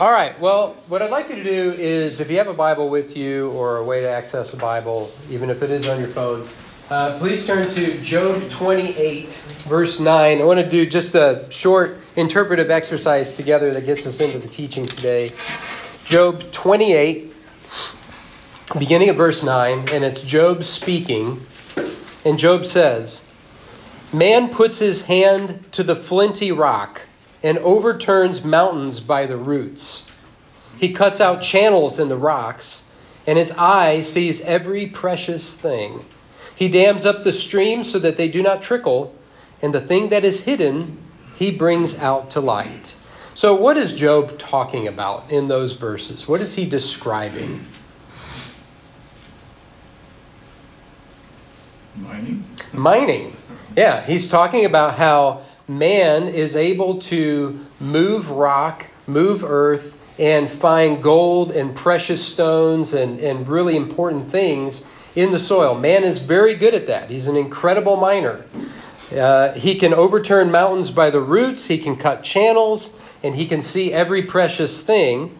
All right, well, what I'd like you to do is if you have a Bible with you or a way to access a Bible, even if it is on your phone, uh, please turn to Job 28, verse 9. I want to do just a short interpretive exercise together that gets us into the teaching today. Job 28, beginning of verse 9, and it's Job speaking. And Job says, Man puts his hand to the flinty rock and overturns mountains by the roots. He cuts out channels in the rocks, and his eye sees every precious thing. He dams up the streams so that they do not trickle, and the thing that is hidden he brings out to light. So, what is Job talking about in those verses? What is he describing? Mining? Mining. Yeah, he's talking about how man is able to move rock, move earth, and find gold and precious stones and, and really important things in the soil. Man is very good at that. He's an incredible miner. Uh, he can overturn mountains by the roots, he can cut channels, and he can see every precious thing.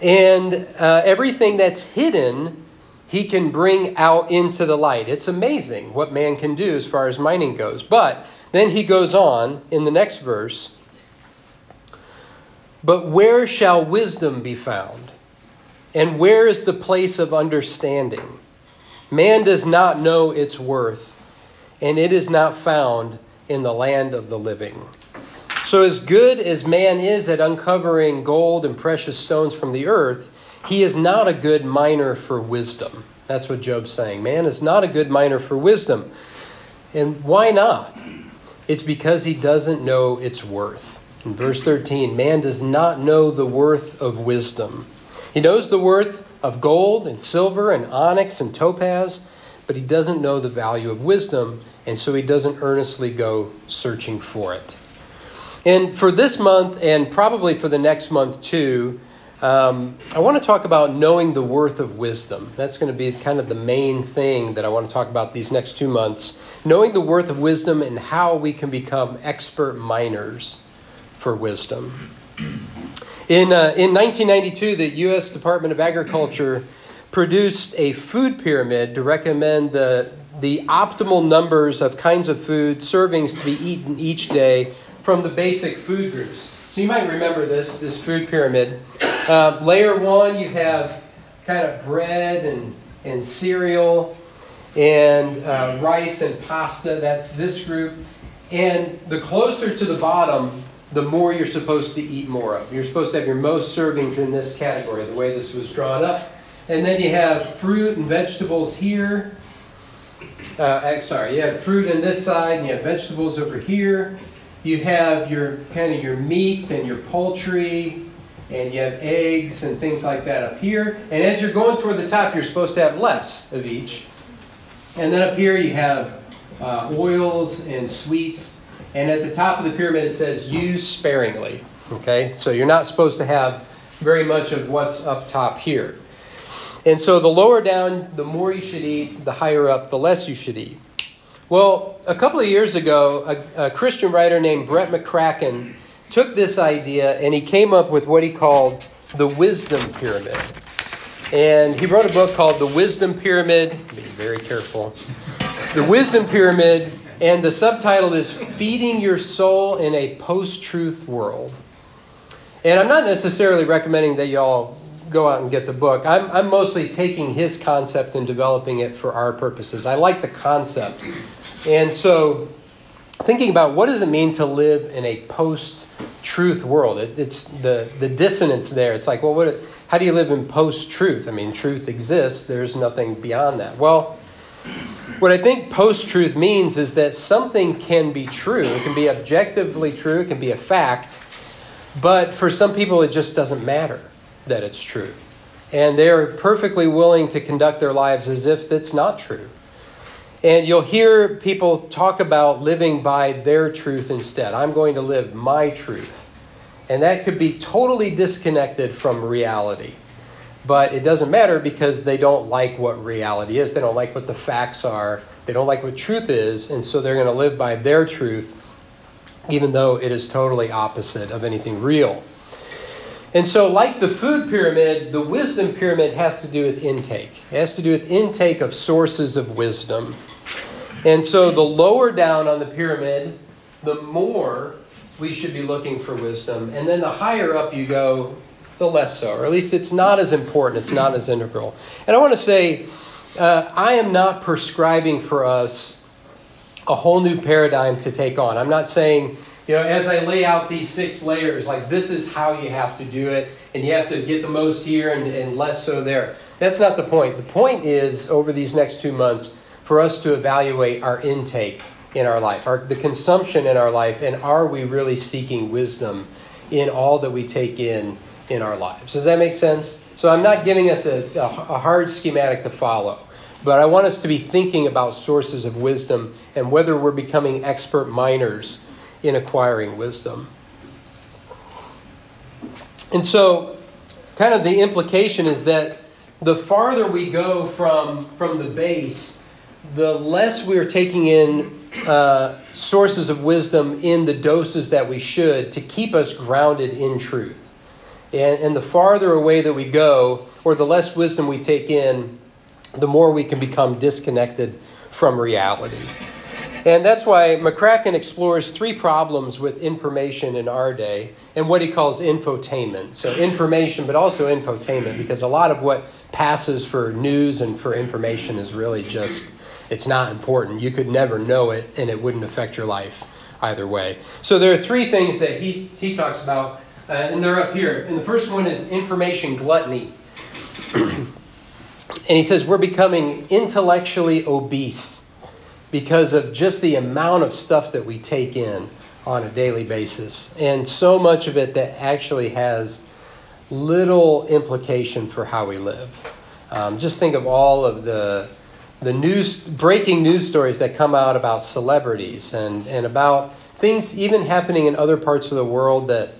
And uh, everything that's hidden, he can bring out into the light. It's amazing what man can do as far as mining goes. But then he goes on in the next verse But where shall wisdom be found? And where is the place of understanding? Man does not know its worth, and it is not found in the land of the living. So, as good as man is at uncovering gold and precious stones from the earth, he is not a good miner for wisdom. That's what Job's saying. Man is not a good miner for wisdom. And why not? It's because he doesn't know its worth. In verse 13, man does not know the worth of wisdom. He knows the worth of gold and silver and onyx and topaz, but he doesn't know the value of wisdom, and so he doesn't earnestly go searching for it. And for this month, and probably for the next month too, um, I want to talk about knowing the worth of wisdom. That's going to be kind of the main thing that I want to talk about these next two months. Knowing the worth of wisdom and how we can become expert miners for wisdom. In, uh, in 1992, the U.S. Department of Agriculture produced a food pyramid to recommend the, the optimal numbers of kinds of food, servings to be eaten each day from the basic food groups. So you might remember this, this food pyramid. Uh, layer one, you have kind of bread and, and cereal and uh, rice and pasta. That's this group. And the closer to the bottom, the more you're supposed to eat more of. You're supposed to have your most servings in this category, the way this was drawn up. And then you have fruit and vegetables here. Uh, I'm sorry, you have fruit on this side, and you have vegetables over here you have your kind of your meat and your poultry and you have eggs and things like that up here. And as you're going toward the top, you're supposed to have less of each. And then up here you have uh, oils and sweets. And at the top of the pyramid it says use sparingly. Okay, so you're not supposed to have very much of what's up top here. And so the lower down, the more you should eat, the higher up, the less you should eat. Well, a couple of years ago, a, a, Christian writer named Brett McCracken took this idea and he came up with what he called the wisdom pyramid. And he wrote a book called The Wisdom Pyramid. Be very careful. The Wisdom Pyramid, and the subtitle is Feeding Your Soul in a Post Truth World. And I'm not necessarily recommending that y'all go out and get the book. I'm, I'm mostly taking his concept and developing it for our purposes. I like the concept. And so, thinking about what does it mean to live in a post truth world? It, it's the, the dissonance there. It's like, well, what, how do you live in post truth? I mean, truth exists, there's nothing beyond that. Well, what I think post truth means is that something can be true. It can be objectively true, it can be a fact, but for some people, it just doesn't matter that it's true. And they're perfectly willing to conduct their lives as if it's not true. And you'll hear people talk about living by their truth instead. I'm going to live my truth. And that could be totally disconnected from reality. But it doesn't matter because they don't like what reality is. They don't like what the facts are. They don't like what truth is. And so they're going to live by their truth, even though it is totally opposite of anything real. And so, like the food pyramid, the wisdom pyramid has to do with intake. It has to do with intake of sources of wisdom. And so, the lower down on the pyramid, the more we should be looking for wisdom. And then the higher up you go, the less so. Or at least it's not as important, it's not as integral. And I want to say, uh, I am not prescribing for us a whole new paradigm to take on. I'm not saying, you know, as I lay out these six layers, like this is how you have to do it, and you have to get the most here and, and less so there. That's not the point. The point is, over these next two months, for us to evaluate our intake in our life, our, the consumption in our life, and are we really seeking wisdom in all that we take in in our lives? Does that make sense? So I'm not giving us a, a, a hard schematic to follow, but I want us to be thinking about sources of wisdom and whether we're becoming expert miners in acquiring wisdom. And so, kind of the implication is that the farther we go from, from the base, the less we are taking in uh, sources of wisdom in the doses that we should to keep us grounded in truth. And, and the farther away that we go, or the less wisdom we take in, the more we can become disconnected from reality. And that's why McCracken explores three problems with information in our day and what he calls infotainment. So, information, but also infotainment, because a lot of what passes for news and for information is really just it's not important. You could never know it, and it wouldn't affect your life either way. So there are three things that he, he talks about, uh, and they're up here. And the first one is information gluttony. and he says we're becoming intellectually obese because of just the amount of stuff that we take in on a daily basis. And so much of it that actually has little implication for how we live. Um, just think of all of the the news breaking news stories that come out about celebrities and, and about things even happening in other parts of the world that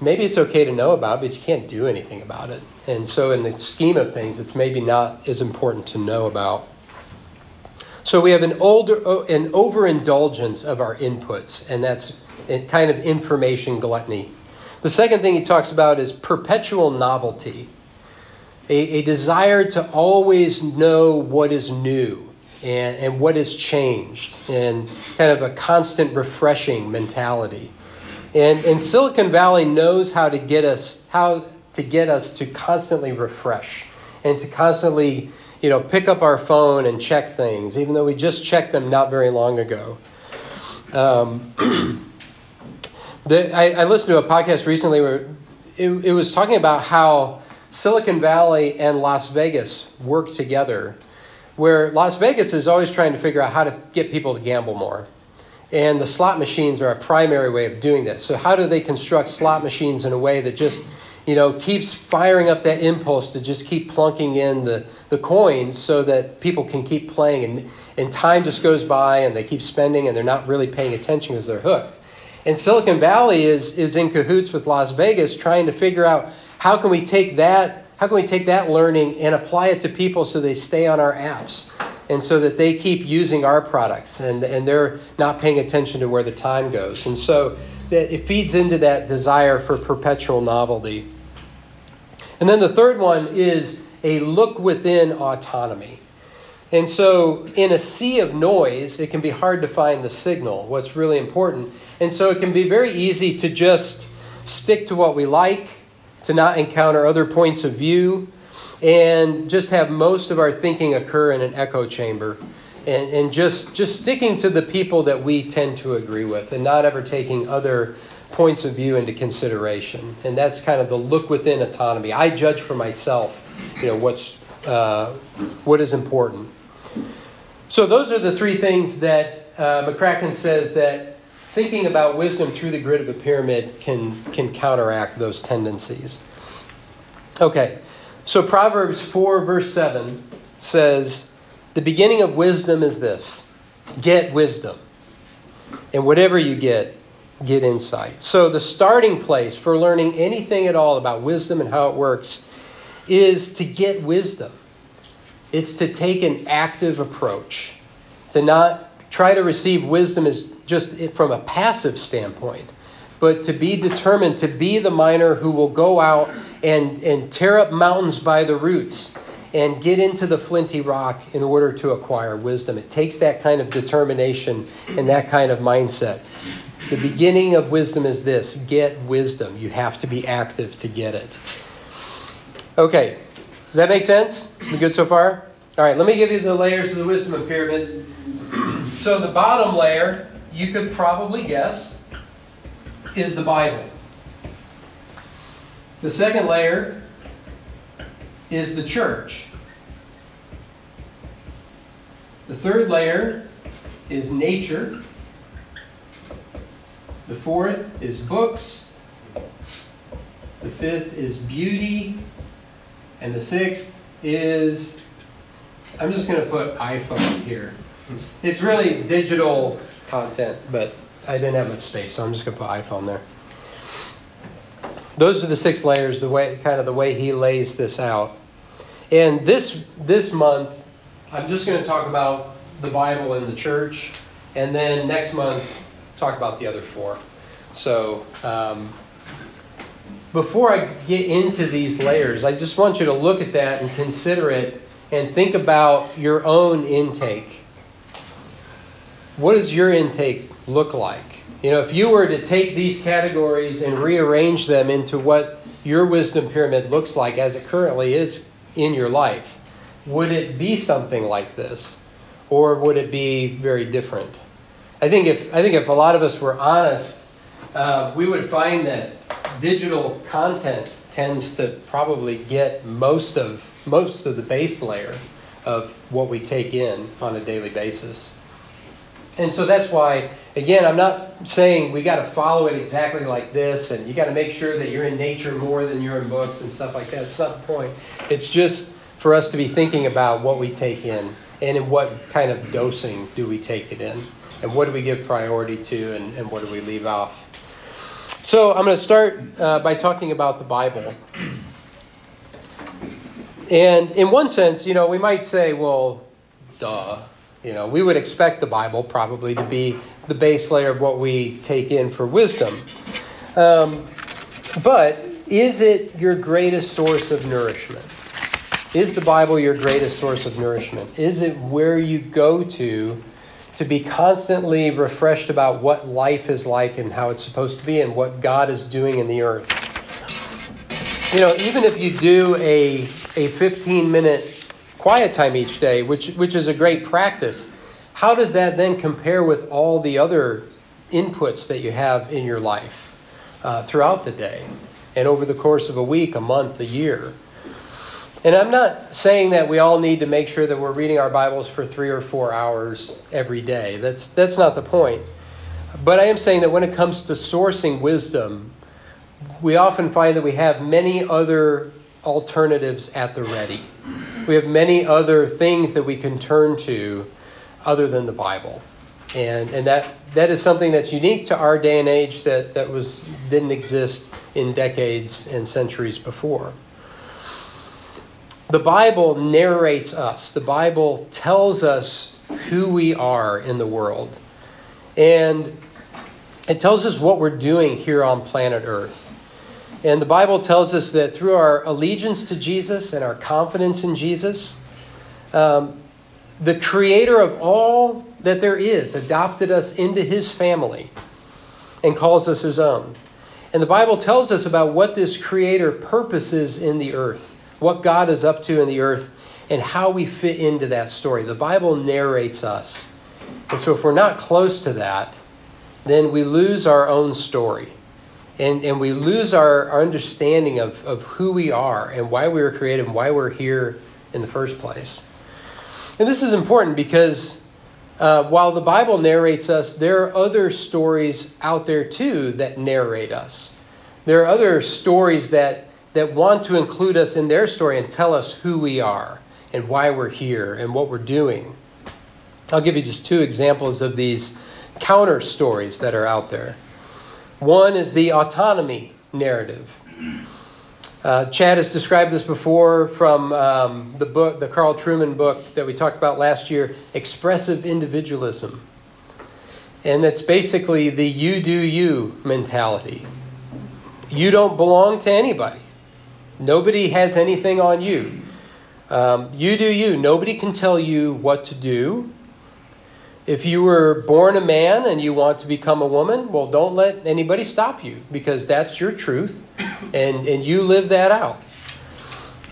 maybe it's okay to know about, but you can't do anything about it. And so, in the scheme of things, it's maybe not as important to know about. So we have an older an overindulgence of our inputs, and that's kind of information gluttony. The second thing he talks about is perpetual novelty a, a desire to always know what is new and, and what has changed, and kind of a constant refreshing mentality. And, and Silicon Valley knows how to get us how to get us to constantly refresh and to constantly you know pick up our phone and check things, even though we just checked them not very long ago. Um, the, I, I, listened to a podcast recently where it, it was talking about how Silicon Valley and Las Vegas work together, where Las Vegas is always trying to figure out how to get people to gamble more. And the slot machines are a primary way of doing this. So, how do they construct slot machines in a way that just you know, keeps firing up that impulse to just keep plunking in the, the coins so that people can keep playing. And, and time just goes by and they keep spending and they're not really paying attention because they're hooked. And Silicon Valley is, is in cahoots with Las Vegas trying to figure out how can we take that how can we take that learning and apply it to people so they stay on our apps and so that they keep using our products and, and they're not paying attention to where the time goes. And so that it feeds into that desire for perpetual novelty and then the third one is a look within autonomy and so in a sea of noise it can be hard to find the signal what's really important and so it can be very easy to just stick to what we like to not encounter other points of view, and just have most of our thinking occur in an echo chamber. And, and just, just sticking to the people that we tend to agree with and not ever taking other points of view into consideration. And that's kind of the look within autonomy. I judge for myself, you know, what's, uh, what is important. So those are the three things that uh, McCracken says that thinking about wisdom through the grid of a pyramid can, can counteract those tendencies. Okay, so Proverbs 4, verse 7 says, The beginning of wisdom is this get wisdom. And whatever you get, get insight. So, the starting place for learning anything at all about wisdom and how it works is to get wisdom. It's to take an active approach, to not try to receive wisdom as just from a passive standpoint, but to be determined to be the miner who will go out and, and tear up mountains by the roots and get into the flinty rock in order to acquire wisdom. It takes that kind of determination and that kind of mindset. The beginning of wisdom is this get wisdom. You have to be active to get it. Okay, does that make sense? We good so far? All right, let me give you the layers of the wisdom pyramid. So, the bottom layer, you could probably guess, is the Bible. The second layer is the church. The third layer is nature. The fourth is books. The fifth is beauty. And the sixth is, I'm just going to put iPhone here. It's really digital content, but I didn't have much space, so I'm just going to put iPhone there. Those are the six layers, the way kind of the way he lays this out. And this this month, I'm just going to talk about the Bible and the church, and then next month talk about the other four. So um, before I get into these layers, I just want you to look at that and consider it, and think about your own intake. What does your intake look like? You know, if you were to take these categories and rearrange them into what your wisdom pyramid looks like as it currently is in your life, would it be something like this? Or would it be very different? I think if, I think if a lot of us were honest, uh, we would find that digital content tends to probably get most of, most of the base layer of what we take in on a daily basis. And so that's why, again, I'm not saying we got to follow it exactly like this and you got to make sure that you're in nature more than you're in books and stuff like that. It's not the point. It's just for us to be thinking about what we take in and in what kind of dosing do we take it in and what do we give priority to and, and what do we leave off. So I'm going to start uh, by talking about the Bible. And in one sense, you know, we might say, well, duh. You know, we would expect the Bible probably to be the base layer of what we take in for wisdom. Um, but is it your greatest source of nourishment? Is the Bible your greatest source of nourishment? Is it where you go to to be constantly refreshed about what life is like and how it's supposed to be and what God is doing in the earth? You know, even if you do a, a 15 minute quiet time each day, which, which is a great practice, how does that then compare with all the other inputs that you have in your life uh, throughout the day and over the course of a week, a month, a year? And I'm not saying that we all need to make sure that we're reading our Bibles for three or four hours every day. That's, that's not the point. But I am saying that when it comes to sourcing wisdom, we often find that we have many other alternatives at the ready. We have many other things that we can turn to other than the Bible. And, and that, that is something that's unique to our day and age that, that was, didn't exist in decades and centuries before. The Bible narrates us, the Bible tells us who we are in the world. And it tells us what we're doing here on planet Earth. And the Bible tells us that through our allegiance to Jesus and our confidence in Jesus, um, the creator of all that there is adopted us into his family and calls us his own. And the Bible tells us about what this creator purposes in the earth what God is up to in the earth, and how we fit into that story. The Bible narrates us. And so if we're not close to that, then we lose our own story. And, and we lose our, our understanding of, of who we are and why we were created and why we're here in the first place. And this is important because uh, while the Bible narrates us, there are other stories out there too that narrate us. There are other stories that that want to include us in their story and tell us who we are and why we're here and what we're doing. I'll give you just two examples of these counter stories that are out there. One is the autonomy narrative. Uh, Chad has described this before from um, the book, the Carl Trueman book that we talked about last year, Expressive Individualism. And that's basically the you do you mentality. You don't belong to anybody. Nobody has anything on you. Um, you do you. Nobody can tell you what to do. If you were born a man and you want to become a woman, well, don't let anybody stop you because that's your truth and, and you live that out.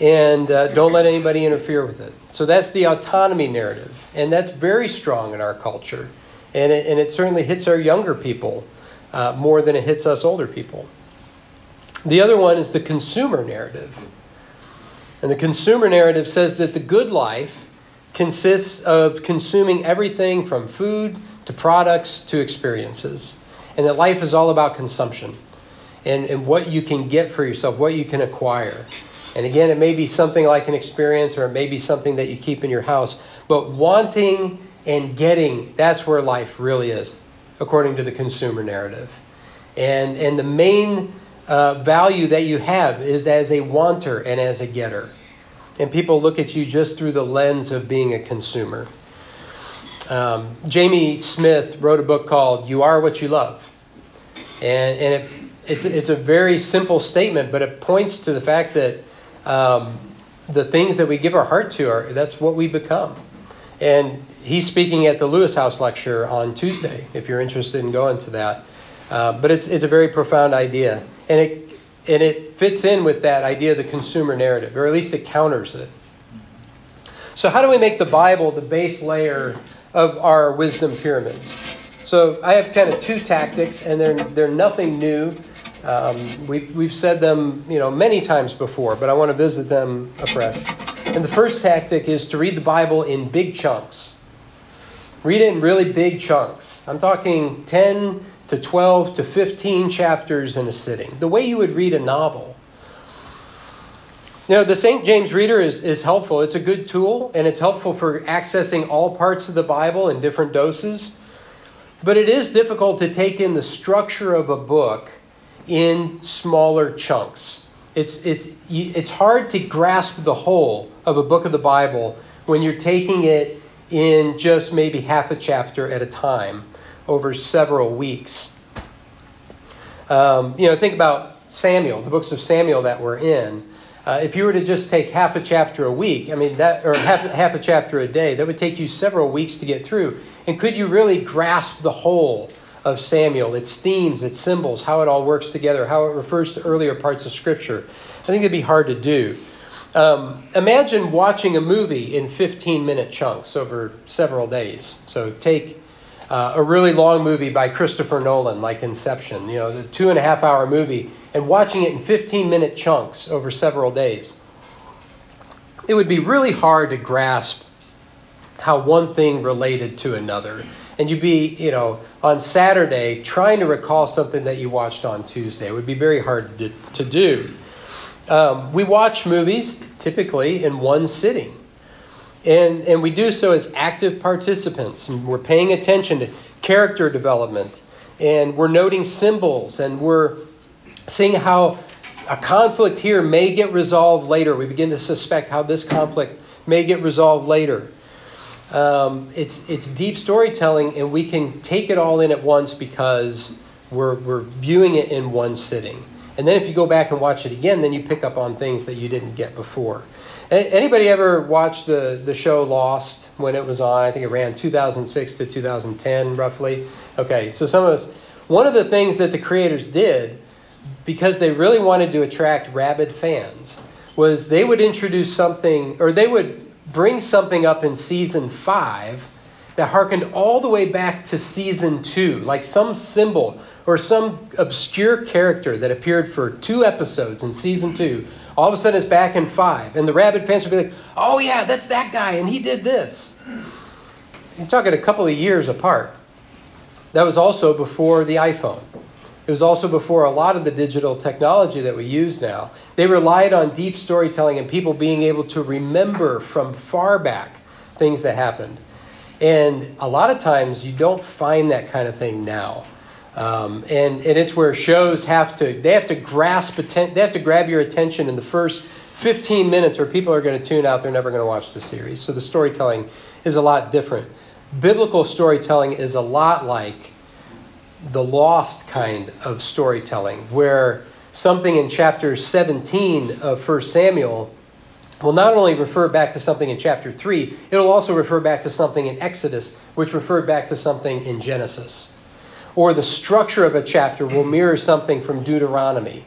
And uh, don't let anybody interfere with it. So that's the autonomy narrative. And that's very strong in our culture. And it, and it certainly hits our younger people uh, more than it hits us older people. The other one is the consumer narrative. And the consumer narrative says that the good life consists of consuming everything from food to products to experiences. And that life is all about consumption and, and what you can get for yourself, what you can acquire. And again, it may be something like an experience or it may be something that you keep in your house. But wanting and getting, that's where life really is, according to the consumer narrative. And, and the main uh, value that you have is as a wanter and as a getter. And people look at you just through the lens of being a consumer. Um, Jamie Smith wrote a book called You Are What You Love. And, and it, it's, it's a very simple statement, but it points to the fact that um, the things that we give our heart to are that's what we become. And he's speaking at the Lewis House lecture on Tuesday, if you're interested in going to that. Uh, but it's, it's a very profound idea and it and it fits in with that idea of the consumer narrative, or at least it counters it. So, how do we make the Bible the base layer of our wisdom pyramids? So, I have kind of two tactics, and they're they're nothing new. Um, we've we've said them, you know, many times before, but I want to visit them afresh. And the first tactic is to read the Bible in big chunks. Read it in really big chunks. I'm talking ten to 12 to 15 chapters in a sitting, the way you would read a novel. Know, the St. James Reader is, is helpful. It's a good tool, and it's helpful for accessing all parts of the Bible in different doses. But it is difficult to take in the structure of a book in smaller chunks. It's, it's, it's hard to grasp the whole of a book of the Bible when you're taking it in just maybe half a chapter at a time over several weeks. Um, you know, think about Samuel, the books of Samuel that we're in. Uh, if you were to just take half a chapter a week, I mean that, or half, half a chapter a day, that would take you several weeks to get through. And could you really grasp the whole of Samuel, its themes, its symbols, how it all works together, how it refers to earlier parts of Scripture? I think it'd be hard to do. Um, imagine watching a movie in 15 minute chunks over several days. So take uh, a really long movie by Christopher Nolan, like Inception, you know, the two and a half hour movie, and watching it in 15 minute chunks over several days. It would be really hard to grasp how one thing related to another. And you'd be, you know, on Saturday trying to recall something that you watched on Tuesday. It would be very hard to, to do. Um, we watch movies typically in one sitting. And, and we do so as active participants. And we're paying attention to character development. And we're noting symbols. And we're seeing how a conflict here may get resolved later. We begin to suspect how this conflict may get resolved later. Um, it's, it's deep storytelling, and we can take it all in at once because we're, we're viewing it in one sitting. And then if you go back and watch it again, then you pick up on things that you didn't get before. Anybody ever watched the, the show Lost when it was on? I think it ran 2006 to 2010, roughly. Okay, so some of us, one of the things that the creators did, because they really wanted to attract rabid fans, was they would introduce something, or they would bring something up in season five that harkened all the way back to season two, like some symbol or some obscure character that appeared for two episodes in season two all of a sudden it's back in five. And the rabid fans will be like, oh, yeah, that's that guy, and he did this. You're talking a couple of years apart. That was also before the iPhone. It was also before a lot of the digital technology that we use now. They relied on deep storytelling and people being able to remember from far back things that happened. And a lot of times you don't find that kind of thing now. Um, and, and it's where shows have to they have to grasp atten- they have to grab your attention in the first 15 minutes or people are going to tune out they're never going to watch the series so the storytelling is a lot different biblical storytelling is a lot like the lost kind of storytelling, where something in chapter 17 of 1 Samuel will not only refer back to something in chapter 3, it'll also refer back to something in Exodus, which referred back to something in Genesis. Or the structure of a chapter will mirror something from Deuteronomy.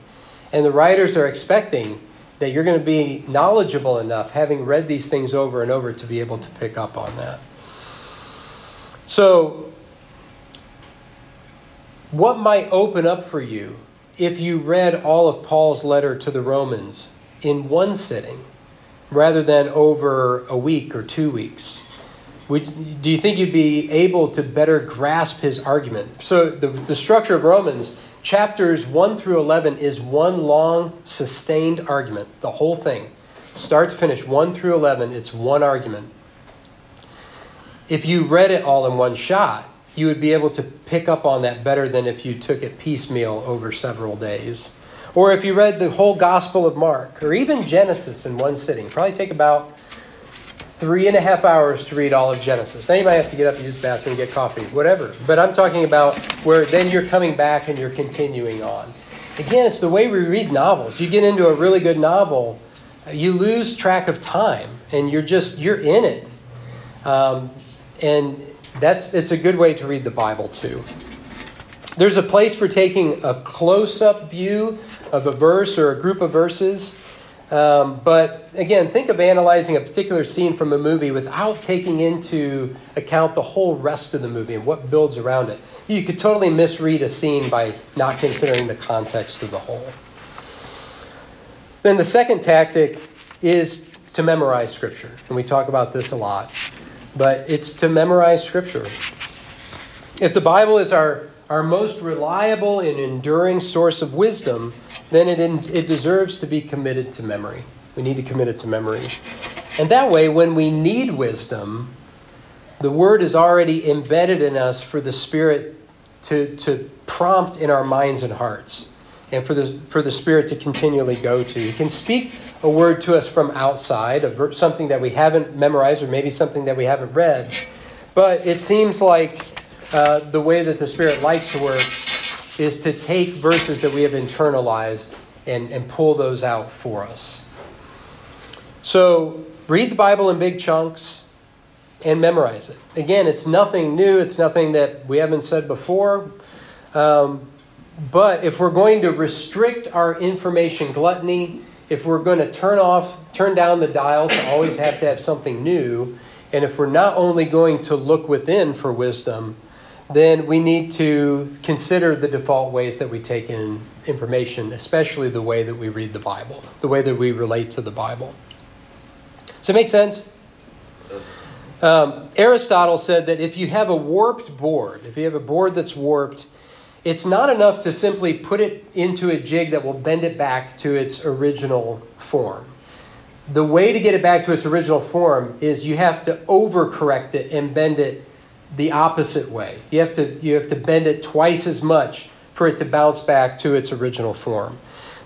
And the writers are expecting that you're going to be knowledgeable enough, having read these things over and over, to be able to pick up on that. So, what might open up for you if you read all of Paul's letter to the Romans in one sitting rather than over a week or two weeks? Would, do you think you'd be able to better grasp his argument? So, the, the structure of Romans, chapters 1 through 11, is one long, sustained argument, the whole thing. Start to finish, 1 through 11, it's one argument. If you read it all in one shot, you would be able to pick up on that better than if you took it piecemeal over several days. Or if you read the whole Gospel of Mark, or even Genesis in one sitting, probably take about three and a half hours to read all of Genesis. Now you might have to get up, use the bathroom, get coffee, whatever. But I'm talking about where then you're coming back and you're continuing on. Again, it's the way we read novels. You get into a really good novel, you lose track of time, and you're just you're in it. Um, and that's it's a good way to read the Bible too. There's a place for taking a close-up view of a verse or a group of verses. Um, but again, think of analyzing a particular scene from a movie without taking into account the whole rest of the movie and what builds around it. You could totally misread a scene by not considering the context of the whole. Then the second tactic is to memorize Scripture. And we talk about this a lot but it's to memorize Scripture. If the Bible is our, our most reliable and enduring source of wisdom, then it, in, it deserves to be committed to memory. We need to commit it to memory. And that way, when we need wisdom, the Word is already embedded in us for the Spirit to, to prompt in our minds and hearts, and for the, for the Spirit to continually go to. He can speak a word to us from outside, a, something that we haven't memorized or maybe something that we haven't read. But it seems like uh, the way that the Spirit likes to work is to take verses that we have internalized and, and pull those out for us. So read the Bible in big chunks and memorize it. Again, it's nothing new, it's nothing that we haven't said before. Um, but if we're going to restrict our information gluttony, if we're going to turn off, turn down the dial to always have to have something new, and if we're not only going to look within for wisdom, then we need to consider the default ways that we take in information, especially the way that we read the Bible, the way that we relate to the Bible. Does it make sense? Um, Aristotle said that if you have a warped board, if you have a board that's warped, it's not enough to simply put it into a jig that will bend it back to its original form. The way to get it back to its original form is you have to overcorrect it and bend it the opposite way. You have to you have to bend it twice as much for it to bounce back to its original form.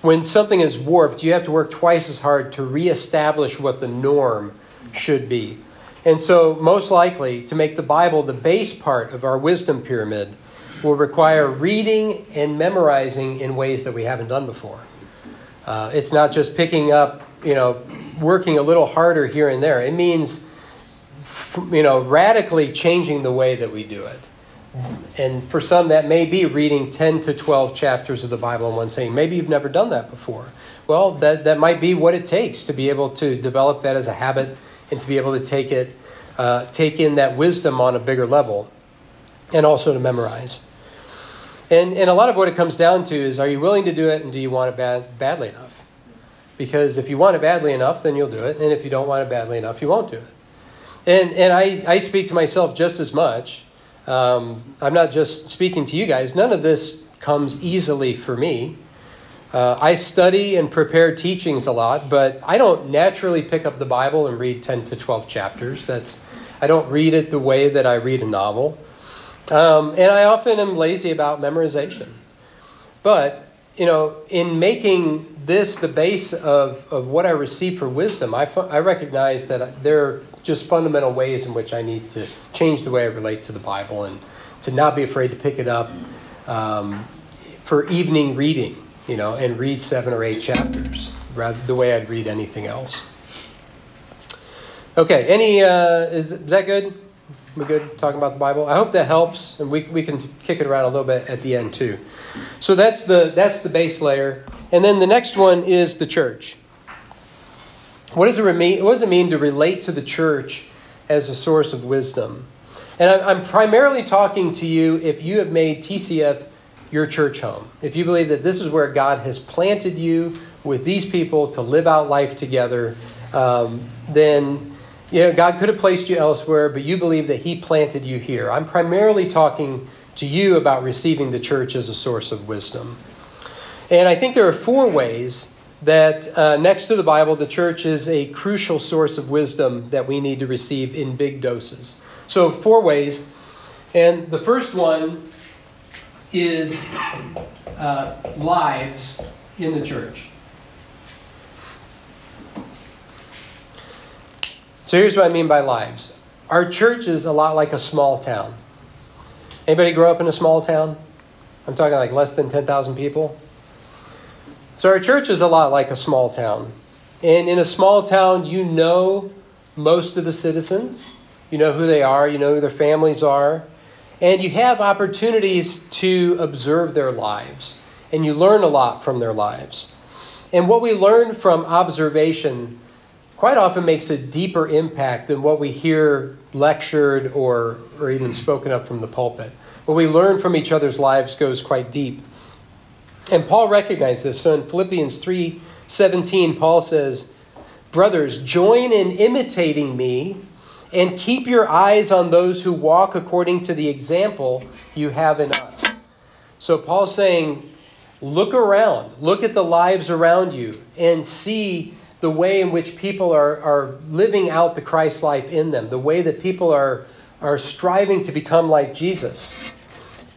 When something is warped, you have to work twice as hard to reestablish what the norm should be. And so, most likely, to make the Bible the base part of our wisdom pyramid, will require reading and memorizing in ways that we haven't done before. Uh, it's not just picking up, you know, working a little harder here and there. It means, you know, radically changing the way that we do it. And for some, that may be reading 10 to 12 chapters of the Bible in one sitting. Maybe you've never done that before. Well, that, that might be what it takes to be able to develop that as a habit and to be able to take it, uh, take in that wisdom on a bigger level and also to memorize. And, and a lot of what it comes down to is are you willing to do it and do you want it bad, badly enough? Because if you want it badly enough, then you'll do it. And if you don't want it badly enough, you won't do it. And, and I, I speak to myself just as much. Um, I'm not just speaking to you guys. None of this comes easily for me. Uh, I study and prepare teachings a lot, but I don't naturally pick up the Bible and read 10 to 12 chapters. That's, I don't read it the way that I read a novel. Um, and I often am lazy about memorization. But, you know, in making this the base of, of what I receive for wisdom, I, I recognize that there just fundamental ways in which I need to change the way I relate to the Bible and to not be afraid to pick it up um, for evening reading, you know, and read seven or eight chapters, rather the way I'd read anything else. Okay, any uh, is, is that good? We good talking about the Bible? I hope that helps, and we, we can kick it around a little bit at the end too. So that's the that's the base layer, and then the next one is the church. What does it mean? What does it mean to relate to the church as a source of wisdom? And I'm primarily talking to you if you have made TCF your church home. If you believe that this is where God has planted you with these people to live out life together, um, then you know, God could have placed you elsewhere, but you believe that He planted you here. I'm primarily talking to you about receiving the church as a source of wisdom. And I think there are four ways that uh, next to the Bible, the church is a crucial source of wisdom that we need to receive in big doses. So, four ways. And the first one is uh, lives in the church. So, here's what I mean by lives our church is a lot like a small town. Anybody grow up in a small town? I'm talking like less than 10,000 people. So, our church is a lot like a small town. And in a small town, you know most of the citizens. You know who they are, you know who their families are, and you have opportunities to observe their lives, and you learn a lot from their lives. And what we learn from observation quite often makes a deeper impact than what we hear lectured or, or even spoken of from the pulpit. What we learn from each other's lives goes quite deep. And Paul recognized this. So in Philippians 3 17, Paul says, Brothers, join in imitating me and keep your eyes on those who walk according to the example you have in us. So Paul's saying, look around, look at the lives around you, and see the way in which people are, are living out the Christ life in them, the way that people are, are striving to become like Jesus.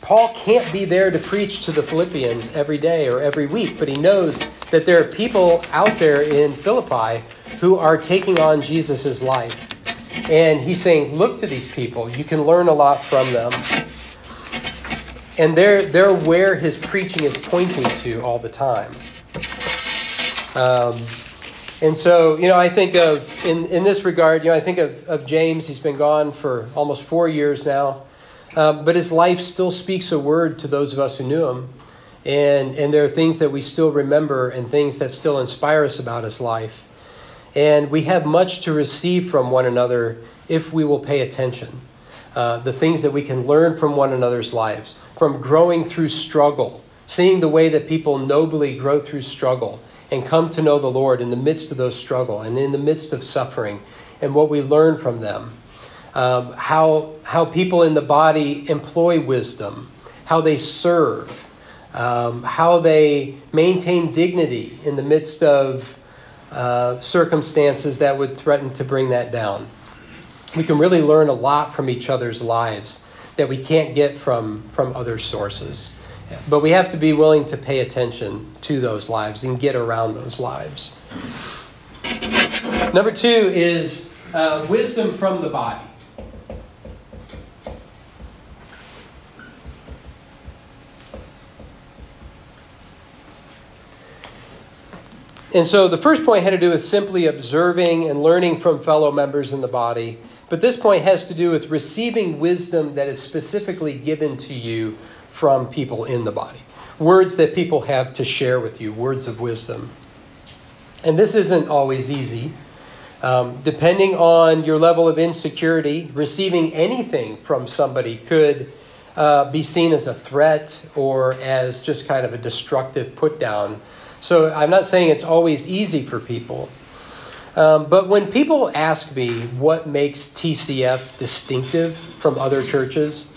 Paul can't be there to preach to the Philippians every day or every week, but he knows that there are people out there in Philippi who are taking on Jesus' life. And he's saying, look to these people. You can learn a lot from them. And they're, they're where his preaching is pointing to all the time. Um, and so, you know, I think of, in, in this regard, you know, I think of, of James. He's been gone for almost four years now. Um, but his life still speaks a word to those of us who knew him. And, and there are things that we still remember and things that still inspire us about his life. And we have much to receive from one another if we will pay attention. Uh, the things that we can learn from one another's lives, from growing through struggle, seeing the way that people nobly grow through struggle and come to know the Lord in the midst of those struggle and in the midst of suffering, and what we learn from them. Um, how, how people in the body employ wisdom, how they serve, um, how they maintain dignity in the midst of uh, circumstances that would threaten to bring that down. We can really learn a lot from each other's lives that we can't get from, from other sources. But we have to be willing to pay attention to those lives and get around those lives. Number two is uh, wisdom from the body. And so the first point had to do with simply observing and learning from fellow members in the body. But this point has to do with receiving wisdom that is specifically given to you from people in the body. Words that people have to share with you, words of wisdom. And this isn't always easy. Um, depending on your level of insecurity, receiving anything from somebody could uh, be seen as a threat or as just kind of a destructive put down so I'm not saying it's always easy for people. Um, but when people ask me what makes TCF distinctive from other churches,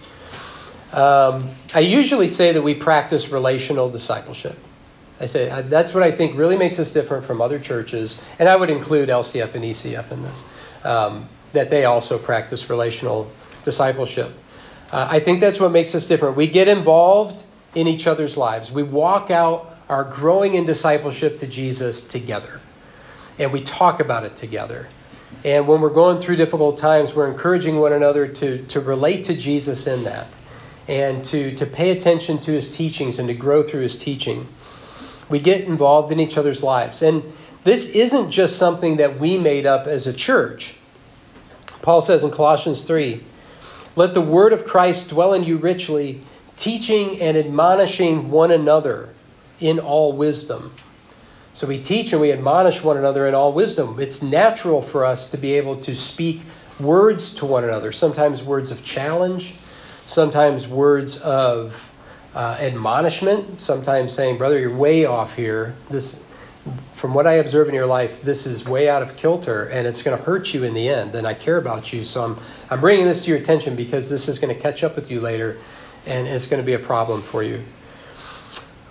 um, I usually say that we practice relational discipleship. I say uh, that's what I think really makes us different from other churches, and I would include LCF and ECF in this, um, that they also practice relational discipleship. Uh, I think that's what makes us different. We get involved in each other's lives, we walk out are growing in discipleship to Jesus together. And we talk about it together. And when we're going through difficult times, we're encouraging one another to, to relate to Jesus in that. and to, to pay attention to his teachings and to grow through his teaching. We get involved in each other's lives. And this isn't just something that we made up as a church. Paul says in Colossians 3 Let the word of Christ dwell in you richly, teaching and admonishing one another in all wisdom. So we teach and we admonish one another in all wisdom. It's natural for us to be able to speak words to one another, sometimes words of challenge, sometimes words of uh, admonishment, sometimes saying, Brother, you're way off here. This, from what I observe in your life, this is way out of kilter and it's going to hurt you in the end. And I care about you. So I'm, I'm bringing this to your attention because this is going to catch up with you later and it's going to be a problem for you.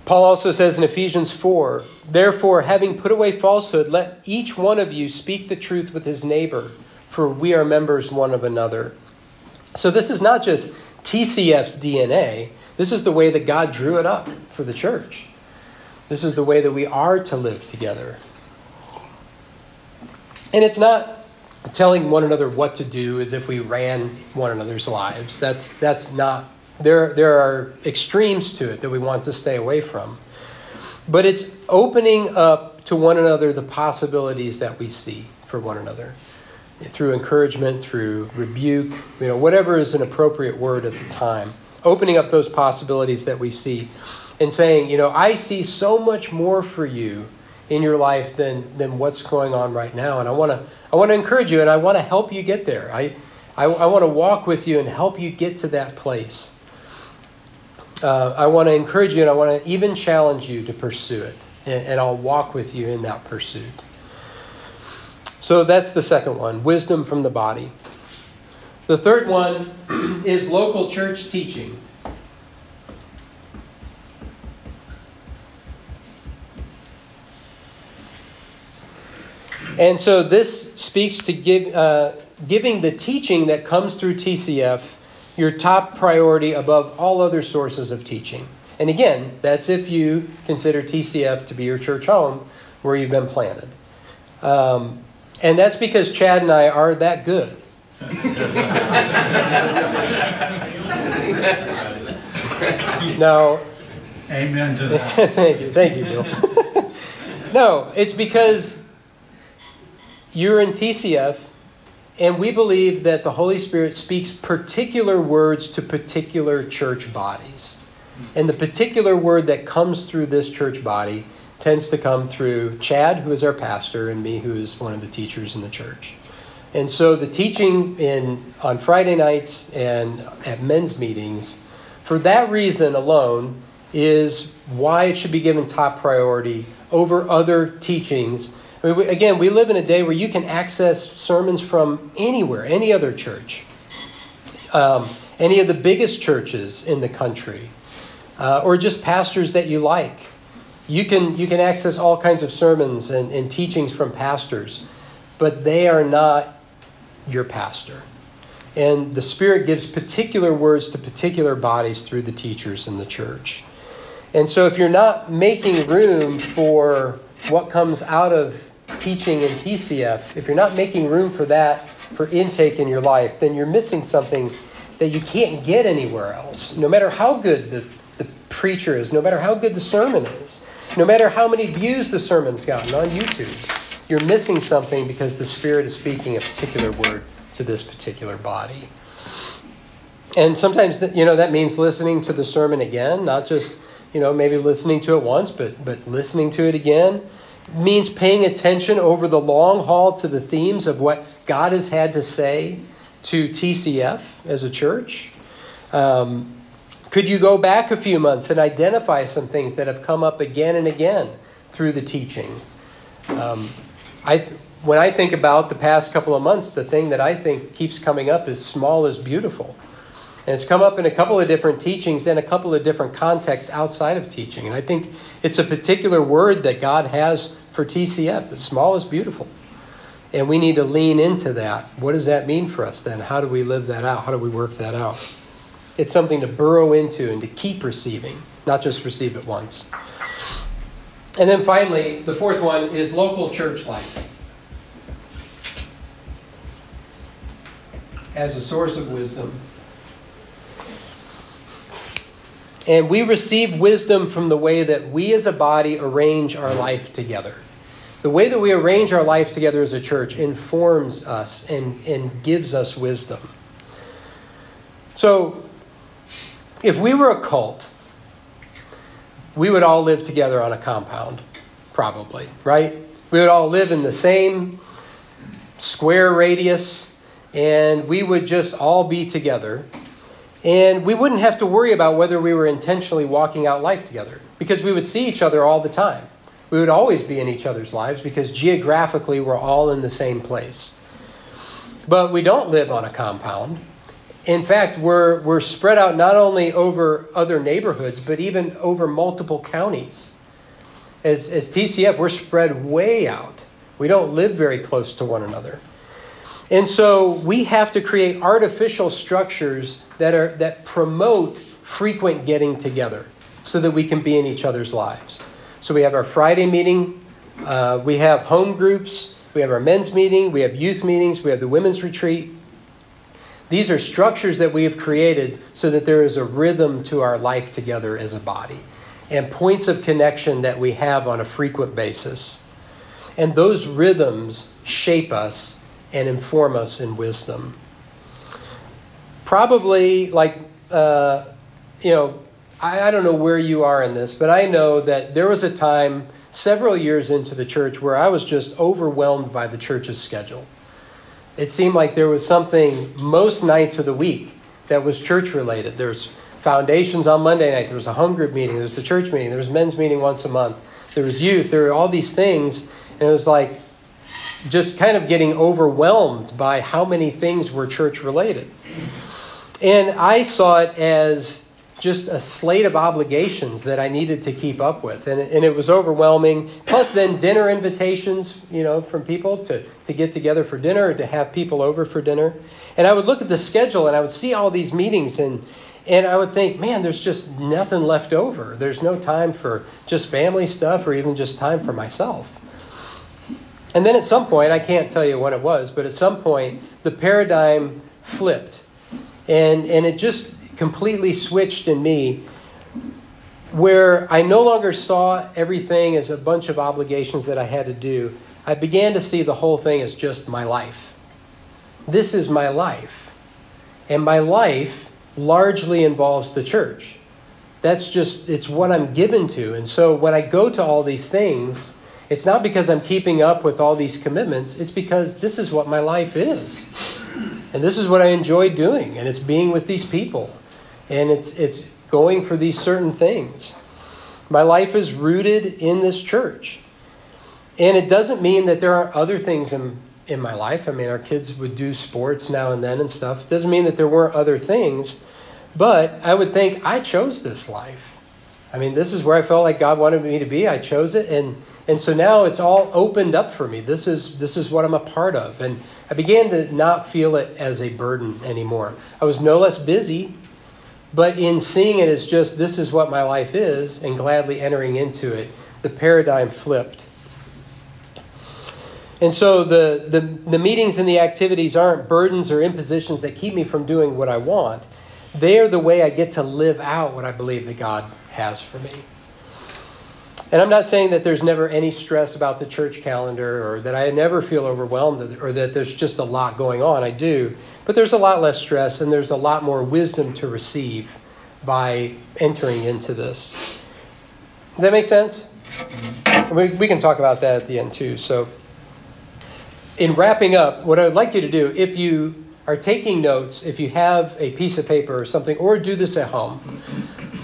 Paul also says in Ephesians 4 Therefore, having put away falsehood, let each one of you speak the truth with his neighbor, for we are members one of another. So, this is not just TCF's DNA, this is the way that God drew it up for the church. This is the way that we are to live together. And it's not telling one another what to do as if we ran one another's lives. That's, that's not there, there are extremes to it that we want to stay away from. But it's opening up to one another the possibilities that we see for one another through encouragement, through rebuke, you know, whatever is an appropriate word at the time. Opening up those possibilities that we see and saying, you know, I see so much more for you in your life than than what's going on right now. And I want to I want to encourage you and I want to help you get there. I I, I want to walk with you and help you get to that place uh, I want to encourage you and I want to even challenge you to pursue it. And, and I'll walk with you in that pursuit. So that's the second one wisdom from the body. The third one is local church teaching. And so this speaks to give, uh, giving the teaching that comes through TCF your top priority above all other sources of teaching. And again, that's if you consider TCF to be your church home where you've been planted. Um, and that's because Chad and I are that good. no. amen to that. thank you, thank you, Bill. no, it's because you're in TCF and we believe that the Holy Spirit speaks particular words to particular church bodies. And the particular word that comes through this church body tends to come through Chad, who is our pastor, and me, who is one of the teachers in the church. And so the teaching in on Friday nights and at men's meetings, for that reason alone, is why it should be given top priority over other teachings I mean, we, again, we live in a day where you can access sermons from anywhere, any other church, um, any of the biggest churches in the country, uh, or just pastors that you like. You can, you can access all kinds of sermons and, and teachings from pastors, but they are not your pastor. And the Spirit gives particular words to particular bodies through the teachers in the church. And so if you're not making room for what comes out of teaching in TCF, if you're not making room for that for intake in your life, then you're missing something that you can't get anywhere else. No matter how good the, the preacher is, no matter how good the sermon is, no matter how many views the sermon's gotten on YouTube, you're missing something because the Spirit is speaking a particular word to this particular body. And sometimes, you know, that means listening to the sermon again, not just, you know, maybe listening to it once, but, but listening to it again means paying attention over the long haul to the themes of what God has had to say to TCF as a church. Um, could you go back a few months and identify some things that have come up again and again through the teaching? Um, I, when I think about the past couple of months, the thing that I think keeps coming up is small is beautiful. And it's come up in a couple of different teachings and a couple of different contexts outside of teaching. And I think it's a particular word that God has for TCF. The small is beautiful. And we need to lean into that. What does that mean for us then? How do we live that out? How do we work that out? It's something to burrow into and to keep receiving, not just receive it once. And then finally, the fourth one is local church life. As a source of wisdom And we receive wisdom from the way that we as a body arrange our life together. The way that we arrange our life together as a church informs us and, and gives us wisdom. So, if we were a cult, we would all live together on a compound, probably, right? We would all live in the same square radius, and we would just all be together. And we wouldn't have to worry about whether we were intentionally walking out life together because we would see each other all the time. We would always be in each other's lives because geographically we're all in the same place. But we don't live on a compound. In fact, we're, we're spread out not only over other neighborhoods, but even over multiple counties. As, as TCF, we're spread way out. We don't live very close to one another. And so we have to create artificial structures that, are, that promote frequent getting together so that we can be in each other's lives. So we have our Friday meeting, uh, we have home groups, we have our men's meeting, we have youth meetings, we have the women's retreat. These are structures that we have created so that there is a rhythm to our life together as a body and points of connection that we have on a frequent basis. And those rhythms shape us and inform us in wisdom. Probably, like, uh, you know, I, I don't know where you are in this, but I know that there was a time several years into the church where I was just overwhelmed by the church's schedule it seemed like there was something most nights of the week that was church related. There's foundations on Monday night, there was a home group meeting, there was the church meeting, there was men's meeting once a month, there was youth, there were all these things, and it was like just kind of getting overwhelmed by how many things were church related. And I saw it as just a slate of obligations that I needed to keep up with. And, and it was overwhelming. Plus, then dinner invitations, you know, from people to, to get together for dinner or to have people over for dinner. And I would look at the schedule and I would see all these meetings and, and I would think, man, there's just nothing left over. There's no time for just family stuff or even just time for myself. And then at some point, I can't tell you when it was, but at some point, the paradigm flipped. And, and it just completely switched in me where I no longer saw everything as a bunch of obligations that I had to do. I began to see the whole thing as just my life. This is my life. And my life largely involves the church. That's just, it's what I'm given to. And so when I go to all these things, it's not because I'm keeping up with all these commitments, it's because this is what my life is. And this is what I enjoy doing, and it's being with these people and it's it's going for these certain things. My life is rooted in this church. And it doesn't mean that there aren't other things in, in my life. I mean, our kids would do sports now and then and stuff. It doesn't mean that there weren't other things. But I would think I chose this life. I mean, this is where I felt like God wanted me to be. I chose it and and so now it's all opened up for me. This is this is what I'm a part of. And I began to not feel it as a burden anymore. I was no less busy. But in seeing it as just this is what my life is and gladly entering into it, the paradigm flipped. And so the, the, the meetings and the activities aren't burdens or impositions that keep me from doing what I want. They are the way I get to live out what I believe that God has for me. And I'm not saying that there's never any stress about the church calendar or that I never feel overwhelmed or that there's just a lot going on. I do. But there's a lot less stress and there's a lot more wisdom to receive by entering into this. Does that make sense? We, we can talk about that at the end too. So, in wrapping up, what I would like you to do, if you are taking notes, if you have a piece of paper or something, or do this at home,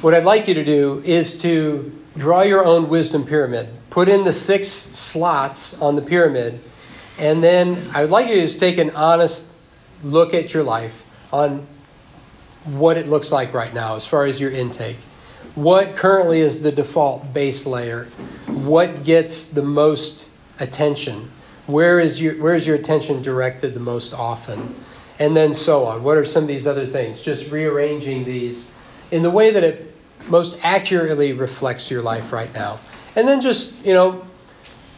what I'd like you to do is to draw your own wisdom pyramid. Put in the six slots on the pyramid, and then I would like you to take an honest look at your life on what it looks like right now as far as your intake. What currently is the default base layer? What gets the most attention? Where is your where is your attention directed the most often? And then so on. What are some of these other things? Just rearranging these in the way that it most accurately reflects your life right now. And then just, you know,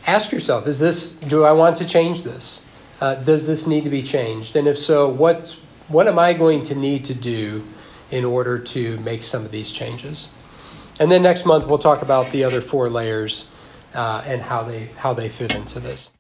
ask yourself, is this do I want to change this? uh, does this need to be changed? And if so, what what am I going to need to do in order to make some of these changes. And then next month we'll talk about the other four layers uh, and how they how they fit into this.